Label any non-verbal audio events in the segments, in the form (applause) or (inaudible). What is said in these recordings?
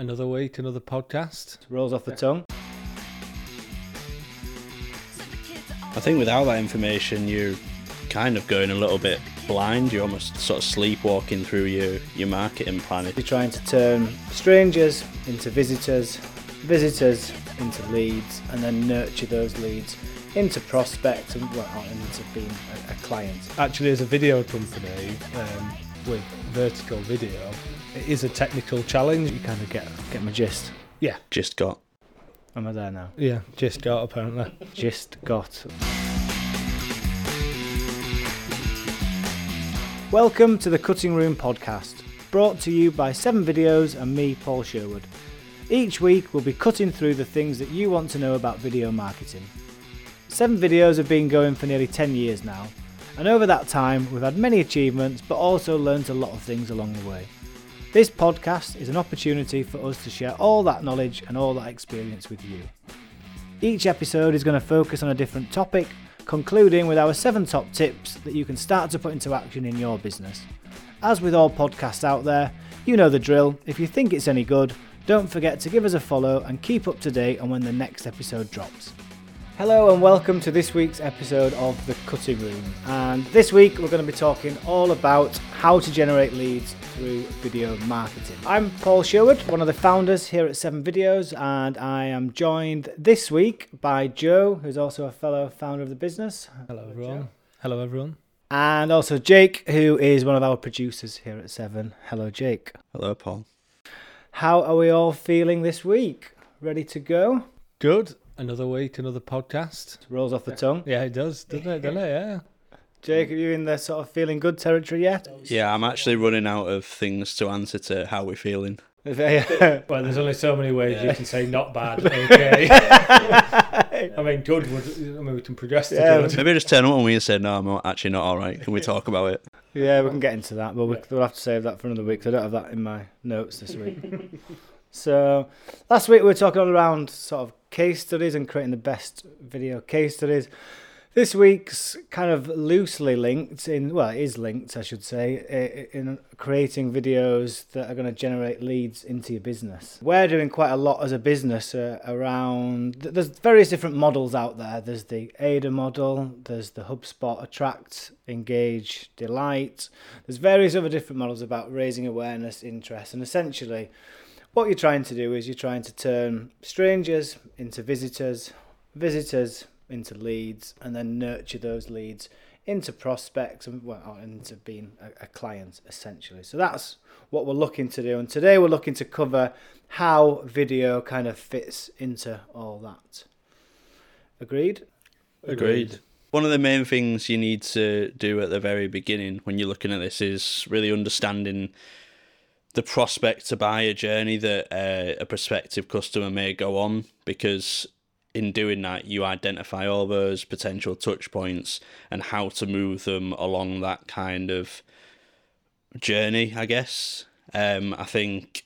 Another week, another podcast. Rolls off the tongue. I think without that information, you're kind of going a little bit blind. You're almost sort of sleepwalking through your, your marketing plan. You're trying to turn strangers into visitors, visitors into leads, and then nurture those leads into prospects and well, into being a, a client. Actually, as a video company um, with vertical video, it is a technical challenge. You kind of get get my gist. Yeah, Just got. Am I there now? yeah, just got apparently. Just got. Welcome to the Cutting Room Podcast, brought to you by Seven Videos and me, Paul Sherwood. Each week, we'll be cutting through the things that you want to know about video marketing. Seven Videos have been going for nearly 10 years now, and over that time, we've had many achievements but also learnt a lot of things along the way. This podcast is an opportunity for us to share all that knowledge and all that experience with you. Each episode is going to focus on a different topic, concluding with our seven top tips that you can start to put into action in your business. As with all podcasts out there, you know the drill. If you think it's any good, don't forget to give us a follow and keep up to date on when the next episode drops. Hello and welcome to this week's episode of The Cutting Room. And this week we're going to be talking all about how to generate leads through video marketing. I'm Paul Sherwood, one of the founders here at Seven Videos, and I am joined this week by Joe, who's also a fellow founder of the business. Hello, everyone. Hello, everyone. And also Jake, who is one of our producers here at Seven. Hello, Jake. Hello, Paul. How are we all feeling this week? Ready to go? Good. Another week, another podcast. Rolls off the tongue. Yeah, it does, doesn't it? Doesn't it? Yeah. Jake, are you in the sort of feeling good territory yet? Yeah, I'm actually running out of things to answer to how we're feeling. (laughs) Well, there's only so many ways you can say not bad. (laughs) Okay. (laughs) I mean, good. would- I mean, we can progress to Yeah, good. Maybe just turn up on me and say, no, I'm not, actually not all right. Can we talk about it? Yeah, we can get into that, but we- we'll have to save that for another week 'cause I don't have that in my notes this week. So, last week we were talking all around sort of case studies and creating the best video case studies. This week's kind of loosely linked in, well, it is linked, I should say, in creating videos that are going to generate leads into your business. We're doing quite a lot as a business uh, around, there's various different models out there. There's the AIDA model, there's the HubSpot Attract, Engage, Delight. There's various other different models about raising awareness, interest, and essentially what you're trying to do is you're trying to turn strangers into visitors, visitors into leads, and then nurture those leads into prospects and well, into being a, a client essentially. So that's what we're looking to do. And today we're looking to cover how video kind of fits into all that. Agreed? Agreed. One of the main things you need to do at the very beginning when you're looking at this is really understanding the prospect to buy a journey that uh, a prospective customer may go on because in doing that you identify all those potential touch points and how to move them along that kind of journey i guess. Um, i think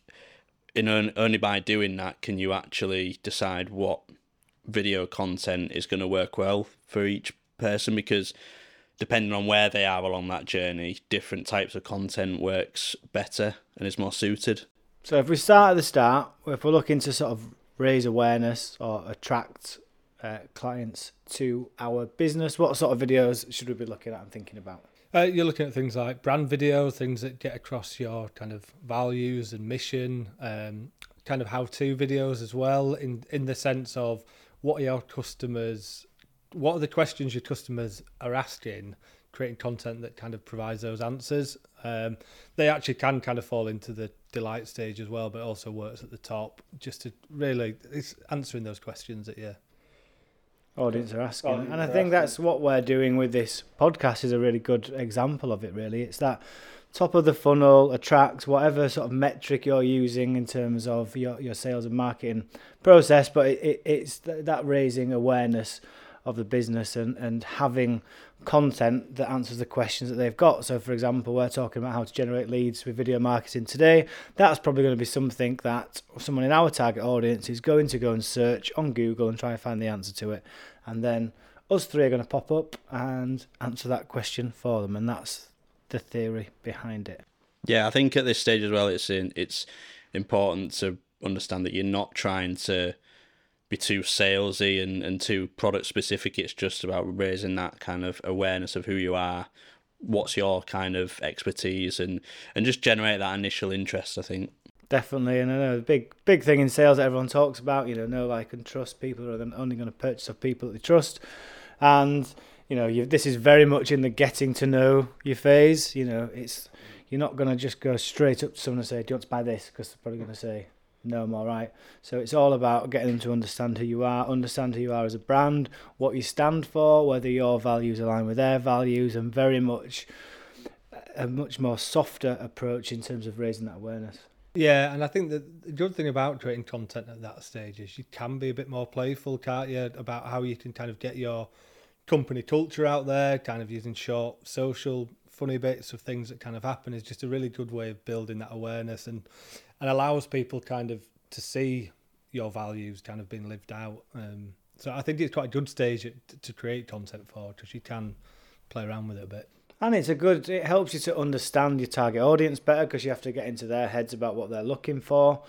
in on- only by doing that can you actually decide what video content is going to work well for each person because depending on where they are along that journey, different types of content works better and is more suited. So if we start at the start, if we're looking to sort of raise awareness or attract uh, clients to our business, what sort of videos should we be looking at and thinking about? Uh, you're looking at things like brand video, things that get across your kind of values and mission, um, kind of how-to videos as well, in in the sense of what are your customers, what are the questions your customers are asking, creating content that kind of provides those answers. Um, they actually can kind of fall into the delight stage as well, but also works at the top just to really it's answering those questions that you Audience are asking, Audience and I think that's what we're doing with this podcast is a really good example of it. Really, it's that top of the funnel, attract whatever sort of metric you're using in terms of your your sales and marketing process, but it, it, it's th- that raising awareness of the business and, and having content that answers the questions that they've got. So, for example, we're talking about how to generate leads with video marketing today. That's probably going to be something that someone in our target audience is going to go and search on Google and try and find the answer to it. And then us three are going to pop up and answer that question for them. And that's the theory behind it. Yeah, I think at this stage as well, it's in, it's important to understand that you're not trying to be too salesy and, and too product specific. It's just about raising that kind of awareness of who you are, what's your kind of expertise, and and just generate that initial interest. I think definitely, and I know the big big thing in sales that everyone talks about. You know, know like and trust people are only going to purchase of people that they trust, and you know, this is very much in the getting to know you phase. You know, it's you're not going to just go straight up to someone and say, "Do you want to buy this?" Because they're probably going to say, "No, I'm all right." So it's all about getting them to understand who you are, understand who you are as a brand, what you stand for, whether your values align with their values, and very much a much more softer approach in terms of raising that awareness. Yeah, and I think that the good thing about creating content at that stage is you can be a bit more playful, can't you? About how you can kind of get your company culture out there, kind of using short social funny bits of things that kind of happen is just a really good way of building that awareness and and allows people kind of to see your values kind of being lived out. Um, so I think it's quite a good stage to create content for because you can play around with it a bit. And it's a good. It helps you to understand your target audience better because you have to get into their heads about what they're looking for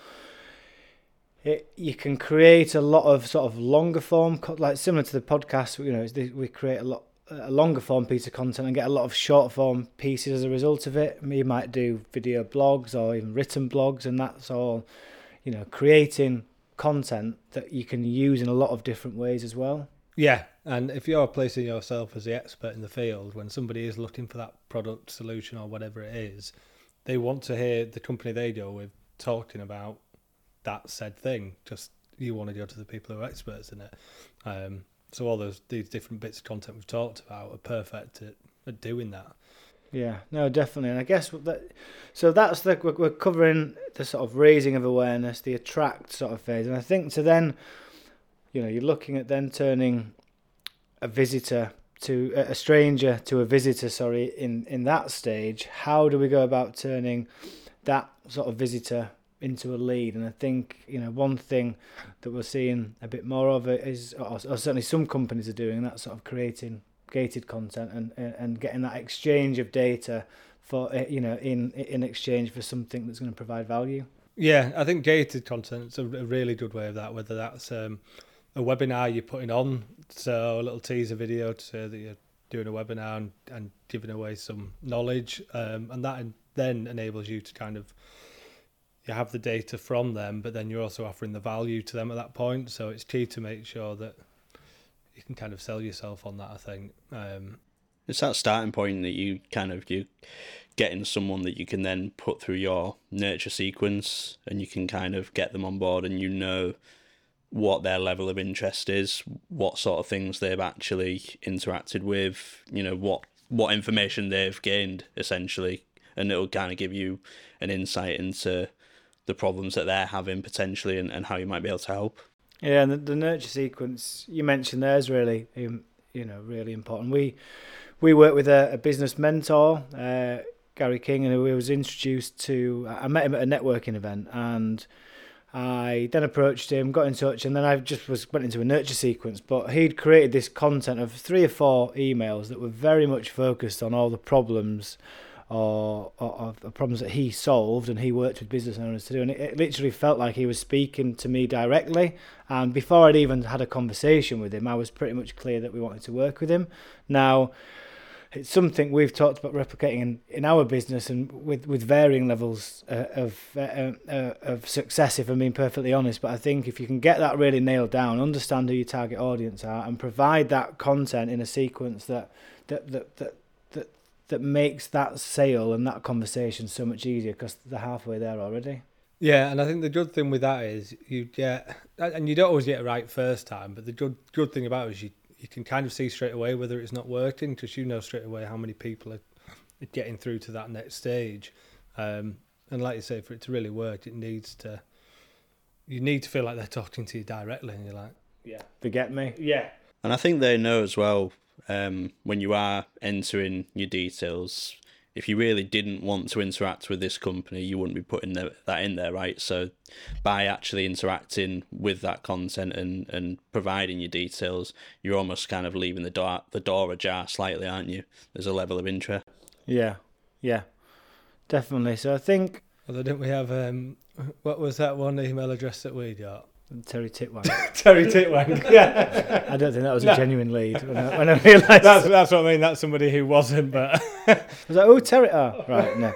it, you can create a lot of sort of longer form, like similar to the podcast. You know, we create a lot a longer form piece of content and get a lot of short form pieces as a result of it. You might do video blogs or even written blogs, and that's all. You know, creating content that you can use in a lot of different ways as well. Yeah, and if you're placing yourself as the expert in the field, when somebody is looking for that product solution or whatever it is, they want to hear the company they deal with talking about that said thing. Just you want to go to the people who are experts in it. Um, so all those these different bits of content we've talked about are perfect at, at doing that. Yeah, no, definitely, and I guess that. So that's the we're, we're covering the sort of raising of awareness, the attract sort of phase, and I think to then, you know, you're looking at then turning a visitor to a stranger to a visitor. Sorry, in in that stage, how do we go about turning that sort of visitor into a lead. And I think you know one thing that we're seeing a bit more of it is, or, or certainly some companies are doing that sort of creating gated content and and getting that exchange of data for eh, you know in in exchange for something that's going to provide value. Yeah, I think gated content is a really good way of that. Whether that's um, a webinar you're putting on, so a little teaser video to say that you're doing a webinar and, and giving away some knowledge, um, and that then enables you to kind of you have the data from them, but then you're also offering the value to them at that point. So it's key to make sure that you can kind of sell yourself on that. I think um, it's that starting point that you kind of you getting someone that you can then put through your nurture sequence, and you can kind of get them on board, and you know what their level of interest is, what sort of things they've actually interacted with, you know what what information they've gained essentially, and it'll kind of give you an insight into the problems that they're having potentially and, and how you might be able to help. Yeah, and the, the nurture sequence you mentioned there is really, um, you know, really important. We we work with a, a business mentor, uh, Gary King, and who was introduced to. I met him at a networking event, and I then approached him, got in touch, and then I just was went into a nurture sequence. But he'd created this content of three or four emails that were very much focused on all the problems or, or, or, problems that he solved and he worked with business owners to do. And it, it, literally felt like he was speaking to me directly. And before I'd even had a conversation with him, I was pretty much clear that we wanted to work with him. Now, it's something we've talked about replicating in, in our business and with, with varying levels uh, of uh, uh, of success, if I'm being perfectly honest. But I think if you can get that really nailed down, understand who your target audience are, and provide that content in a sequence that that that, that that makes that sale and that conversation so much easier because they're halfway there already. Yeah, and I think the good thing with that is you get, and you don't always get it right first time, but the good good thing about it is you you can kind of see straight away whether it's not working because you know straight away how many people are getting through to that next stage. Um, and like you say, for it to really work, it needs to you need to feel like they're talking to you directly, and you're like, yeah, they get me, yeah. And I think they know as well um, when you are entering your details, if you really didn't want to interact with this company, you wouldn't be putting the, that in there, right? So, by actually interacting with that content and, and providing your details, you're almost kind of leaving the door the door ajar slightly, aren't you? There's a level of interest. Yeah, yeah, definitely. So I think. Although didn't we have um, What was that one email address that we got? Terry Titwang. (laughs) Terry Titwang. (laughs) Yeah, I don't think that was a No. genuine lead when I, when I realised. that's that's what I mean. That's somebody who wasn't, but (laughs) I was like, oh, Terry. Oh, right, no.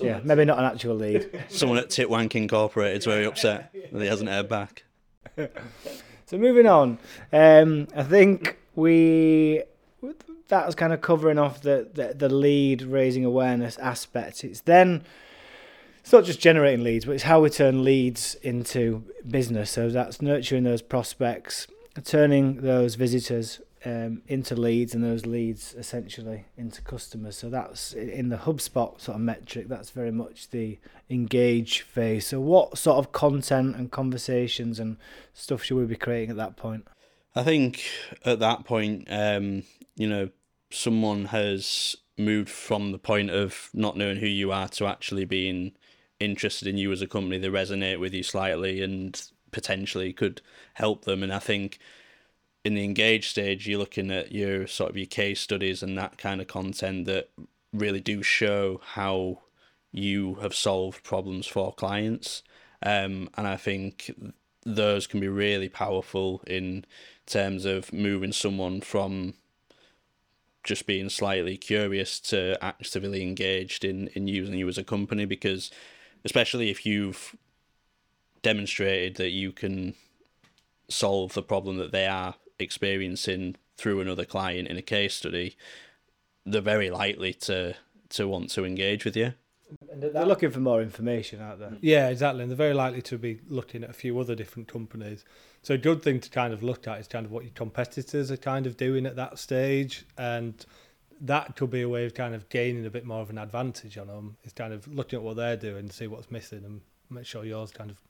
Yeah, maybe not an actual lead. Someone at Titwank Incorporated is very upset that he hasn't heard back. So moving on, um, I think we That was kind of covering off the, the the lead raising awareness aspect. It's then it's not just generating leads, but it's how we turn leads into business. So that's nurturing those prospects, turning those visitors um, into leads, and those leads essentially into customers. So that's in the HubSpot sort of metric. That's very much the engage phase. So what sort of content and conversations and stuff should we be creating at that point? I think at that point, um, you know, someone has moved from the point of not knowing who you are to actually being interested in you as a company. They resonate with you slightly and potentially could help them. And I think in the engage stage, you're looking at your sort of your case studies and that kind of content that really do show how you have solved problems for clients. Um, and I think those can be really powerful in terms of moving someone from just being slightly curious to actively engaged in, in using you as a company because especially if you've demonstrated that you can solve the problem that they are experiencing through another client in a case study, they're very likely to to want to engage with you. They're looking for more information, aren't they? yeah, exactly. And they're very likely to be looking at a few other different companies. So a good thing to kind of look at is kind of what your competitors are kind of doing at that stage, and that could be a way of kind of gaining a bit more of an advantage on them. Is kind of looking at what they're doing, see what's missing, and make sure yours kind of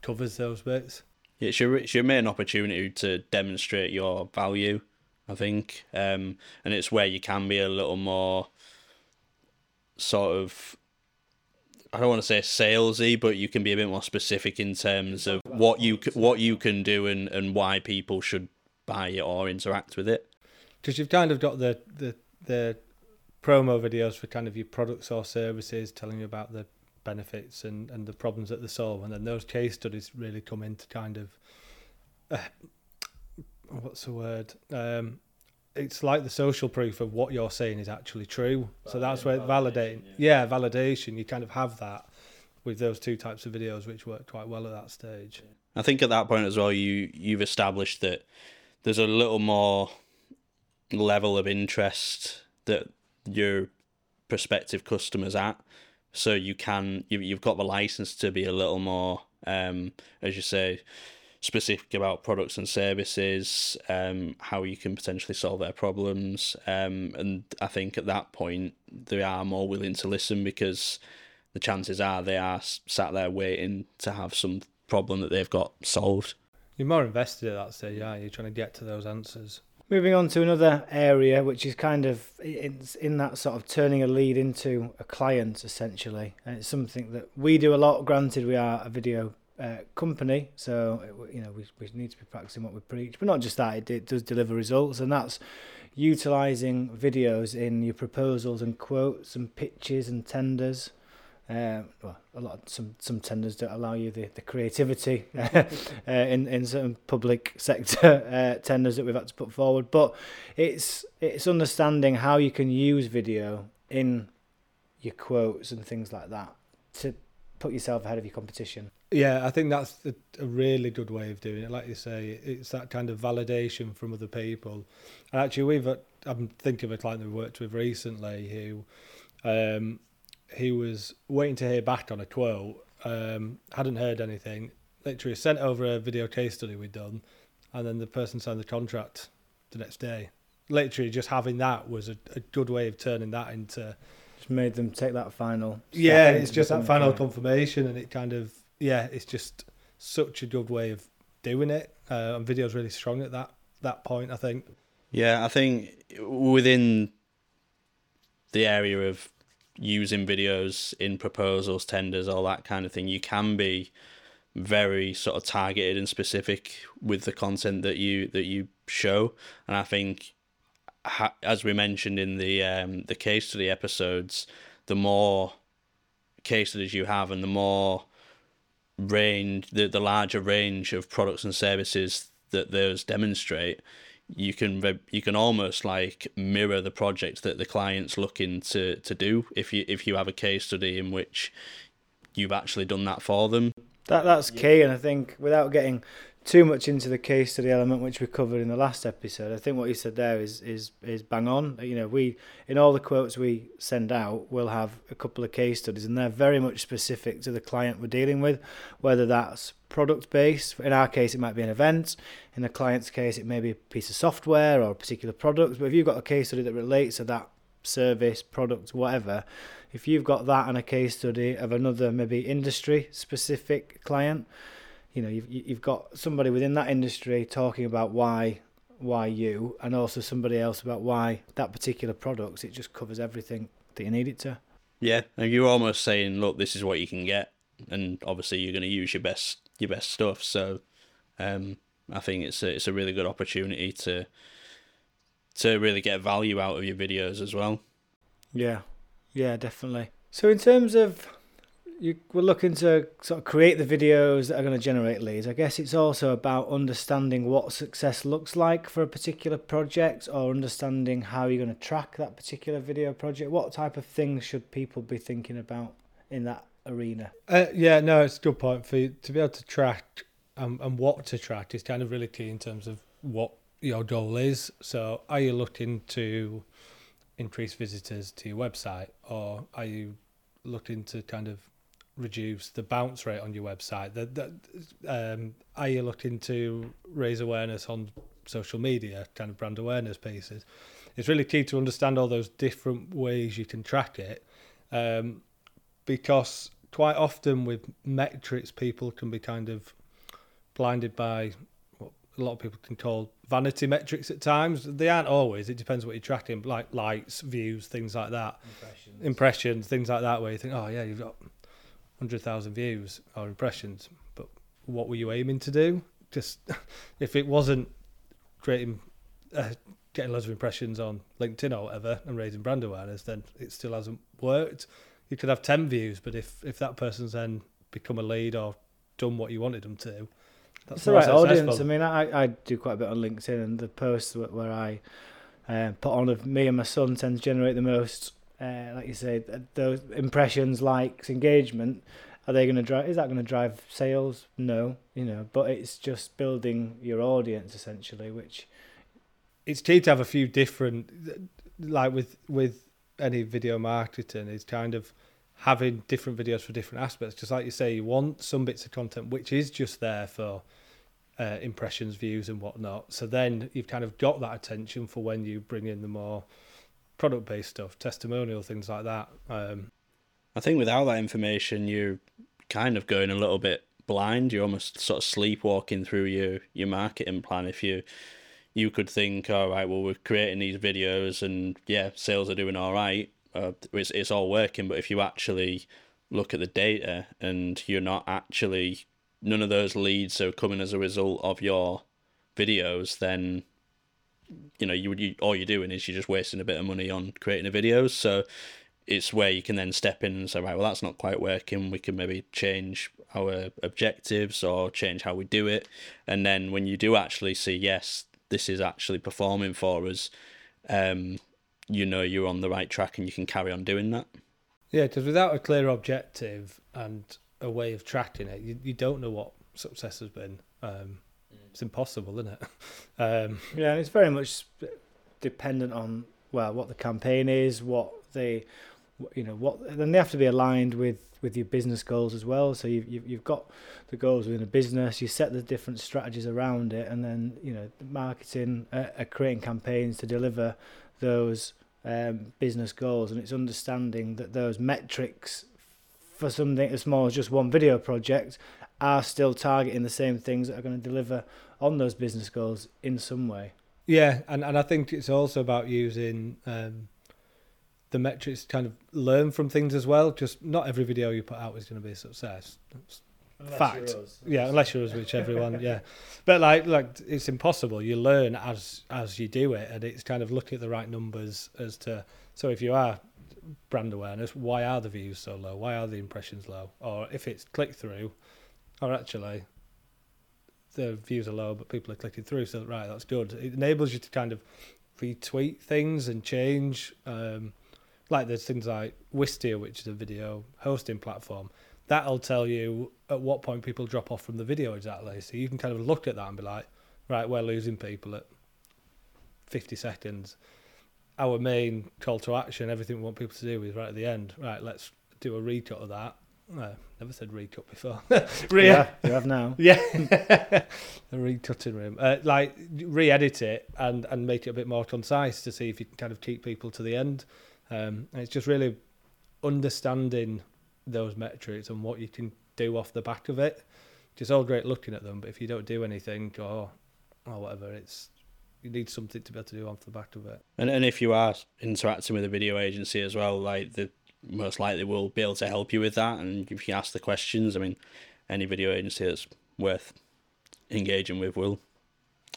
covers those bits. It's your it's your main opportunity to demonstrate your value, I think, um, and it's where you can be a little more sort of. I don't want to say salesy, but you can be a bit more specific in terms of what you what you can do and, and why people should buy it or interact with it. because you've kind of got the, the the promo videos for kind of your products or services telling you about the benefits and, and the problems that they solve. And then those case studies really come into kind of uh, what's the word? Um, it's like the social proof of what you're saying is actually true. So that's where validating yeah. validation. You kind of have that with those two types of videos which work quite well at that stage. I think at that point as well, you you've established that there's a little more level of interest that your prospective customers at, so you can you you've got the license to be a little more, um, as you say, specific about products and services, um, how you can potentially solve their problems, um, and I think at that point they are more willing to listen because the chances are they are sat there waiting to have some problem that they've got solved. you're more invested at that stage yeah you're trying to get to those answers Moving on to another area, which is kind of in, in that sort of turning a lead into a client, essentially. And it's something that we do a lot. Granted, we are a video uh, company, so it- you know we, we need to be practicing what we preach. But not just that; it, it does deliver results, and that's utilizing videos in your proposals and quotes and pitches and tenders. Um, well, a lot some some tenders don't allow you the, the creativity (laughs) uh, in in certain public sector uh, tenders that we've had to put forward. But it's it's understanding how you can use video in your quotes and things like that to put yourself ahead of your competition. Yeah, I think that's a, a really good way of doing it. Like you say, it's that kind of validation from other people. And actually, we've uh, I'm thinking of a client that we worked with recently who, um, he was waiting to hear back on a quote, um, hadn't heard anything. Literally sent over a video case study we'd done, and then the person signed the contract the next day. Literally, just having that was a, a good way of turning that into Just made them take that final. yeah, it's just that final a confirmation, and it kind of yeah, it's just such a good way of doing it. Uh, and video's really strong at that that point. I think. Yeah, I think within the area of using videos in proposals, tenders, all that kind of thing, you can be very sort of targeted and specific with the content that you that you show, and I think, as we mentioned in the um, the case study episodes, the more case studies you have and the more range, the the larger range of products and services that those demonstrate, you can you can almost like mirror the project that the client's looking to to do if you if you have a case study in which you've actually done that for them. That that's key, and I think without getting too much into the case study element, which we covered in the last episode. I think what you said there is is is bang on. You know, we in all the quotes we send out, we'll have a couple of case studies, and they're very much specific to the client we're dealing with, whether that's product based. In our case, it might be an event. In the client's case, it may be a piece of software or a particular product. But if you've got a case study that relates to that service, product, whatever, if you've got that and a case study of another maybe industry specific client you know you've you've got somebody within that industry talking about why why you and also somebody else about why that particular product it just covers everything that you need it to. Yeah and you're almost saying look this is what you can get and obviously you're going to use your best your best stuff. So um, i think it's a, it's a really good opportunity to to really get value out of your videos as well. Yeah. Yeah definitely. So in terms of you we're looking to sort of create the videos that are going to generate leads. I guess it's also about understanding what success looks like for a particular project or understanding how you're going to track that particular video project. What type of things should people be thinking about in that arena? Uh, yeah, no, it's a good point for you to be able to track um, and what to track is kind of really key in terms of what your goal is. So, are you looking to increase visitors to your website, or are you looking to kind of reduce the bounce rate on your website? That, that um, are you looking to raise awareness on social media, kind of brand awareness pieces? It's really key to understand all those different ways you can track it, um, because quite often with metrics, people can be kind of blinded by what a lot of people can call vanity metrics at times. They aren't always. It depends what you're tracking, like likes, views, things like that, impressions, impressions things like that. Where you think, oh yeah, you've got hundred thousand views or impressions, but what were you aiming to do? Just (laughs) if it wasn't creating, uh, getting loads of impressions on LinkedIn or whatever and raising brand awareness, then it still hasn't worked. You could have ten views, but if if that person's then become a lead or done what you wanted them to, that's it's the right audience. I mean, I I do quite a bit on LinkedIn, and the posts where I uh, put on of me and my son tend to generate the most uh, like you say, those impressions, likes, engagement, are they going to drive? Is that going to drive sales? No, you know, but it's just building your audience essentially, which it's key to have a few different, like with with any video marketing, is kind of having different videos for different aspects. Just like you say, you want some bits of content which is just there for uh, impressions, views, and whatnot. So then you've kind of got that attention for when you bring in the more product based stuff, testimonial things like that. Um, I think without that information, you're kind of going a little bit blind. You're almost sort of sleepwalking through your your marketing plan. If you you could think, all right, well, we're creating these videos, and yeah, sales are doing all right. Uh, it's it's all working. But if you actually look at the data and you're not actually none of those leads are coming as a result of your videos, then you know you, you all you're doing is you're just wasting a bit of money on creating a video. So it's where you can then step in and say right well that's not quite working. We can maybe change our objectives or change how we do it. And then when you do actually see yes this is actually performing for us um you know you're on the right track and you can carry on doing that. Yeah because without a clear objective and a way of tracking it you, you don't know what success has been um it's impossible, isn't it? (laughs) Um, yeah, it's very much dependent on well what the campaign is, what they, you know, what then they have to be aligned with with your business goals as well. So you've you've, got the goals within a business, you set the different strategies around it, and then you know marketing uh, are creating campaigns to deliver those um, business goals, and it's understanding that those metrics for something as small as just one video project are still targeting the same things that are going to deliver on those business goals in some way. Yeah, and, and I think it's also about using um, the metrics to kind of learn from things as well. Just not every video you put out is going to be a success. That's unless fact. Yeah, unless you're us, which everyone, yeah. But like, like it's impossible. You learn as as you do it, and it's kind of looking at the right numbers as to. So if you are brand awareness, why are the views so low? Why are the impressions low? Or if it's click through, or actually, the views are low, but people are clicking through. So right, that's good. It enables you to kind of retweet things and change. Um, like there's things like Wistia, which is a video hosting platform. That'll tell you at what point people drop off from the video exactly. So you can kind of look at that and be like, right, we're losing people at 50 seconds. Our main call to action, everything we want people to do is right at the end. Right, let's do a recut of that. Uh, never said recut before. (laughs) Re- Yeah, you have now. (laughs) yeah, the (laughs) recutting room. Uh, like re-edit it and and make it a bit more concise to see if you can kind of keep people to the end. Um, and it's just really understanding those metrics and what you can do off the back of it. It's all great looking at them, but if you don't do anything or or whatever, it's you need something to be able to do off the back of it. And and if you are interacting with a video agency as well, like the most likely will be able to help you with that. And if you ask the questions, I mean, any video agency that's worth engaging with will.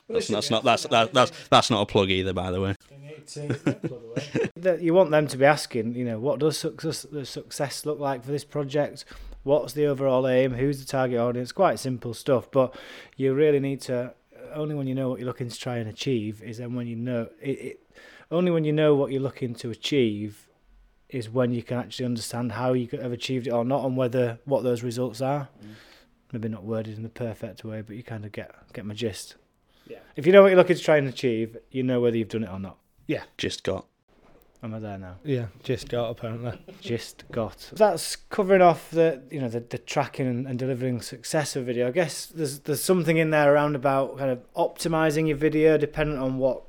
That's, that's not that's that, that's that's not a plug either, by the way. (laughs) that you want them to be asking, you know, what does success the success look like for this project? What's the overall aim? Who's the target audience? Quite simple stuff, but you really need to. Only when you know what you're looking to try and achieve is then when you know it. it only when you know what you're looking to achieve is when you can actually understand how you could have achieved it or not, and whether what those results are. Mm. Maybe not worded in the perfect way, but you kind of get get my gist. Yeah. If you know what you're looking to try and achieve, you know whether you've done it or not. Yeah. Just got Am I there now? Yeah, just got apparently. just got. That's covering off the you know the, the tracking and, and delivering success of video. I guess there's there's something in there around about kind of optimizing your video dependent on what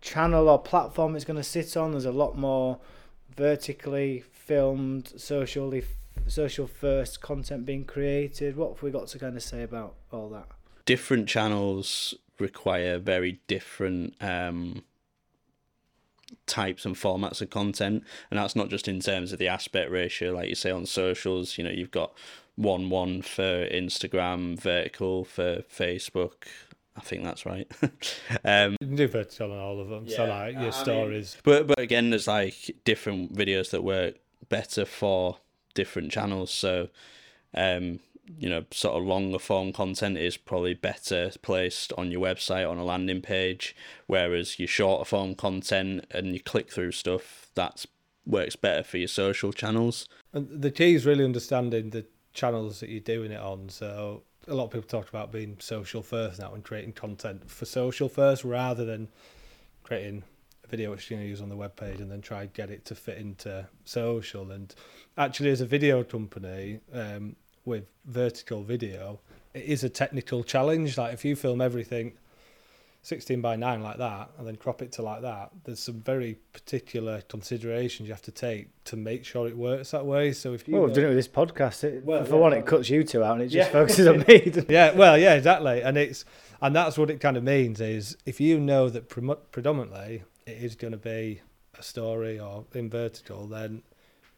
channel or platform it's going to sit on. There's a lot more vertically filmed, socially social first content being created. What have we got to kind of say about all that? different channels require very different um, types and formats of content, and that's not just in terms of the aspect ratio, like you say on socials. You know, you've got one one for Instagram, vertical for Facebook. I think that's right. (laughs) (laughs) um, You can do vertical on all of them. so like I- I your mean- stories. but but again, there's like different videos that work better for different channels. So, um, you know, sort of longer form content is probably better placed on your website on a landing page, whereas your shorter form content and your click through stuff that's works better for your social channels. And the key is really understanding the channels that you're doing it on. So a lot of people talk about being social first now and creating content for social first rather than creating a video which you're going to use on the web page and then try get it to fit into social. And actually, as a video company um, with vertical video, it is a technical challenge. Like if you film everything 16 by 9 like that and then crop it to like that there's some very particular considerations you have to take to make sure it works that way so if you Well, we've done it with this podcast. It, Well, for yeah, one, it cuts you two out and it just Yeah. focuses on me. (laughs) yeah well yeah exactly and it's and that's what it kind of means is if you know that premo- predominantly it is going to be a story or in vertical then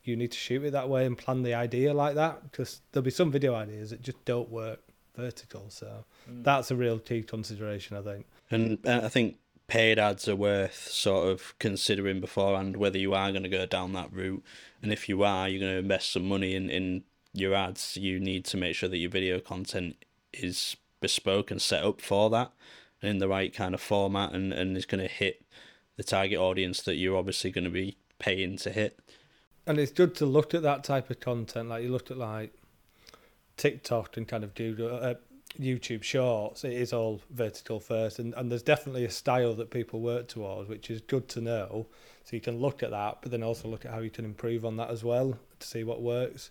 you need to shoot it that way and plan the idea like that because there'll be some video ideas that just don't work vertical so mm. that's a real key consideration i think And uh, I think paid ads are worth sort of considering beforehand whether you are going to go down that route. And if you are, you're going to invest some money in, in your ads, you need to make sure that your video content is bespoke and set up for that in the right kind of format and, and is going to hit the target audience that you're obviously going to be paying to hit. and it's good to look at that type of content like you looked at like tiktok and kind of do uh, youtube shorts it is all vertical first and, and there's definitely a style that people work towards which is good to know so you can look at that but then also look at how you can improve on that as well to see what works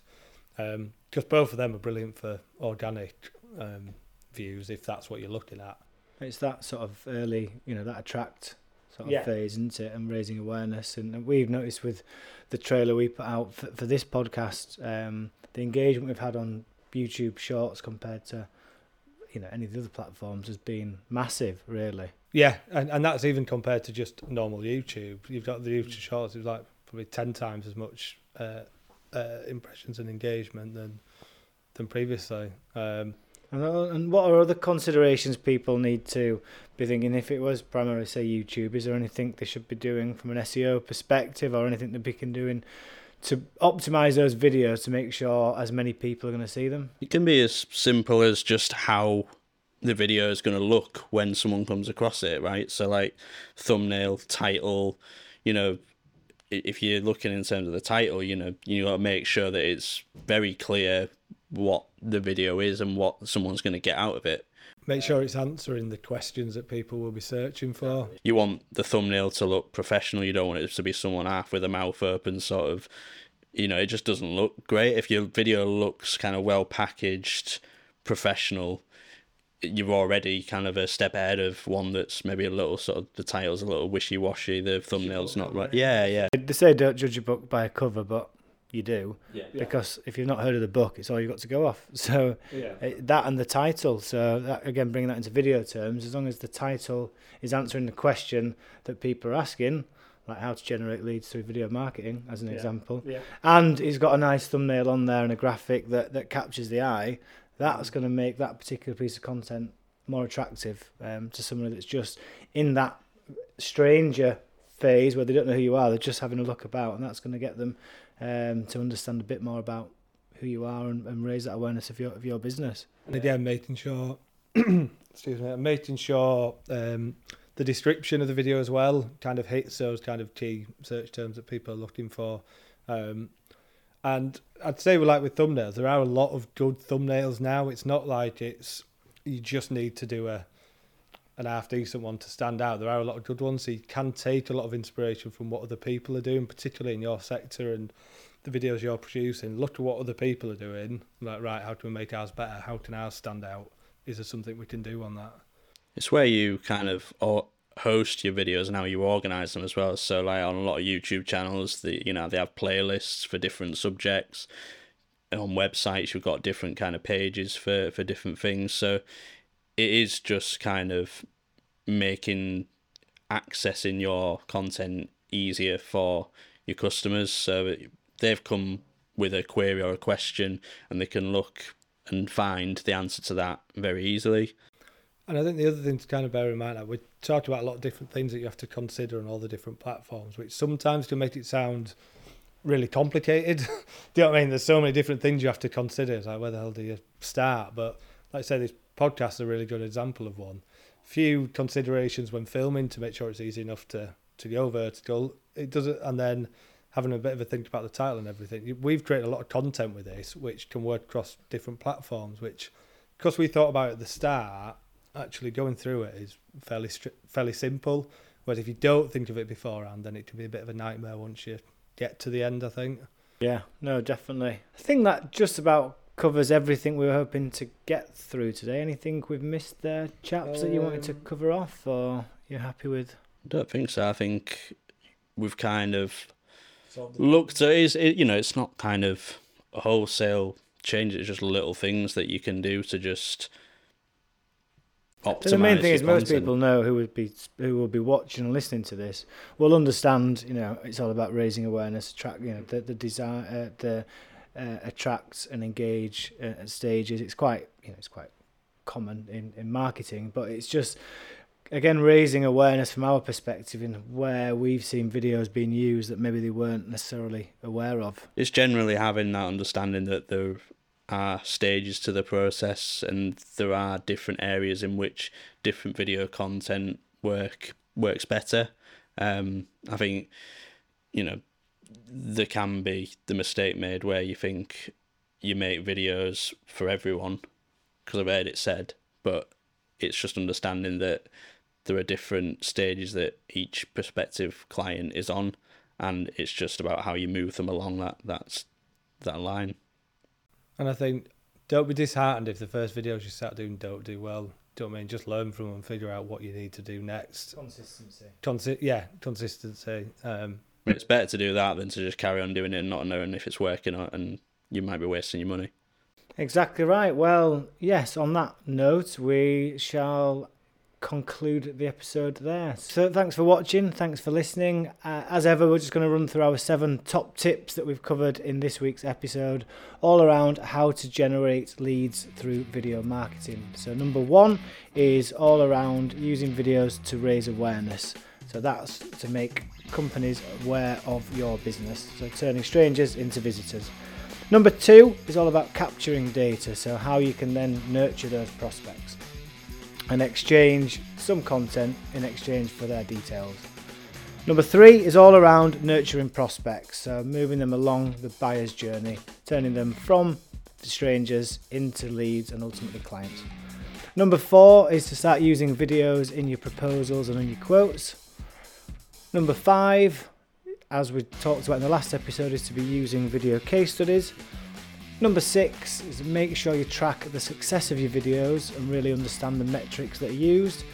because both of them are brilliant for organic um, views if that's what you're looking at It's that sort of early, you know, that attract sort of Yeah. phase, isn't it? And raising awareness. And we've noticed with the trailer we put out for, for this podcast, um, the engagement we've had on YouTube Shorts compared to, you know, any of the other platforms has been massive, really. Yeah, and, and that's even compared to just normal YouTube. You've got the YouTube Shorts, it's like probably 10 times as much uh, uh, impressions and engagement than than previously. Um, And, uh, and what are other considerations people need to be thinking if it was primarily, say, YouTube? Is there anything they should be doing from an SEO perspective or anything that we can do in to optimize those videos to make sure as many people are going to see them? It can be as simple as just how the video is going to look when someone comes across it, right? So, like thumbnail, title, you know, if you're looking in terms of the title, you know, you got to make sure that it's very clear what the video is and what someone's going to get out of it. Make sure it's answering the questions that people will be searching for. You want the thumbnail to look professional. You don't want it to be someone half with a mouth open, sort of. You know, it just doesn't look great. If your video looks kind of well packaged, professional, you're already kind of a step ahead of one that's maybe a little sort of the title's a little wishy washy, the thumbnail's not right. Yeah, yeah. They say don't judge a book by a cover, but you do Yeah. because if you've not heard of the book, it's all you've got to go off. (laughs) So Yeah. uh, that and the title. So that, again, bringing that into video terms, as long as the title is answering the question that people are asking, like how to generate leads through video marketing, as an Yeah. example, Yeah. and he's got a nice thumbnail on there and a graphic that, that captures the eye, that's going to make that particular piece of content more attractive um, to someone that's just in that stranger phase where they don't know who you are, they're just having a look about, and that's going to get them um, to understand a bit more about who you are and, and raise that awareness of your of your business. And again, making sure, (clears throat) excuse me, making sure um, the description of the video as well kind of hits those kind of key search terms that people are looking for. Um, and I'd say, like with thumbnails, there are a lot of good thumbnails now. It's not like it's you just need to do a an half decent one to stand out. There are a lot of good ones, you can take a lot of inspiration from what other people are doing, particularly in your sector and the videos you're producing. Look at what other people are doing. Like, right, how can we make ours better? How can ours stand out? Is there something we can do on that? It's where you kind of host your videos and how you organize them as well. So like on a lot of YouTube channels, the you know they have playlists for different subjects. On websites, you've got different kind of pages for for different things. So it is just kind of making accessing your content easier for your customers. So they've come with a query or a question, and they can look and find the answer to that very easily. And I think the other thing to kind of bear in mind, like we talked about a lot of different things that you have to consider on all the different platforms, which sometimes can make it sound really complicated. (laughs) do you know what I mean? There's so many different things you have to consider. Like where the hell do you start? But like I say, this podcast is a really good example of one. Few considerations when filming to make sure it's easy enough to to go vertical. It doesn't, and then having a bit of a think about the title and everything. We've created a lot of content with this, which can work across different platforms. Which, because we thought about at the start, actually going through it is fairly fairly simple. Whereas if you don't think of it beforehand, then it can be a bit of a nightmare once you get to the end. I think. Yeah, no, definitely. I think that just about covers everything we were hoping to get through today. Anything we've missed there, chaps, that you wanted to Um, cover off, or you're happy with? I don't think so. I think we've kind of looked at it, it. You know, it's not kind of a wholesale change. It's just little things that you can do to just optimize. So the main thing your is most people know who would be who will be watching and listening to this will understand. You know, it's all about raising awareness, attract. You know, the the desire, uh, the uh, attract and engage uh, at stages. It's quite you know it's quite common in in marketing, but it's just again raising awareness from our perspective in where we've seen videos being used that maybe they weren't necessarily aware of. It's generally having that understanding that there are stages to the process and there are different areas in which different video content work works better. Um, I think you know there can be the mistake made where you think you make videos for everyone because I've heard it said, but it's just understanding that there are different stages that each prospective client is on, and it's just about how you move them along that that's that line. And I think don't be disheartened if the first videos you start doing don't do well. Do you know I mean? Just learn from them and figure out what you need to do next. Consistency. Consi- yeah, consistency. Um, It's better to do that than to just carry on doing it and not knowing if it's working or, and you might be wasting your money. Exactly right. Well, yes, on that note, we shall conclude the episode there. So thanks for watching. Thanks for listening. Uh, as ever, we're just going to run through our seven top tips that we've covered in this week's episode, all around how to generate leads through video marketing. So, number one is all around using videos to raise awareness. So that's to make companies aware of your business. So turning strangers into visitors. Number two is all about capturing data, so how you can then nurture those prospects and exchange some content in exchange for their details. Number three is all around nurturing prospects, so moving them along the buyer's journey, turning them from strangers into leads and ultimately clients. Number four is to start using videos in your proposals and in your quotes. Number five, as we talked about in the last episode, is to be using video case studies. Number six is make sure you track the success of your videos and really understand the metrics that are used.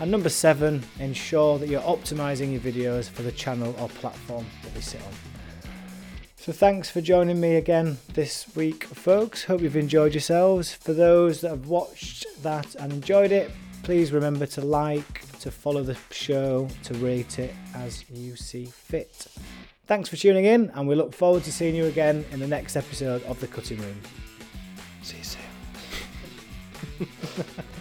And number seven, ensure that you're optimizing your videos for the channel or platform that they sit on. So thanks for joining me again this week, folks. Hope you've enjoyed yourselves. For those that have watched that and enjoyed it, please remember to like, to follow the show, to rate it as you see fit. Thanks for tuning in, and we look forward to seeing you again in the next episode of The Cutting Room. See you soon. (laughs)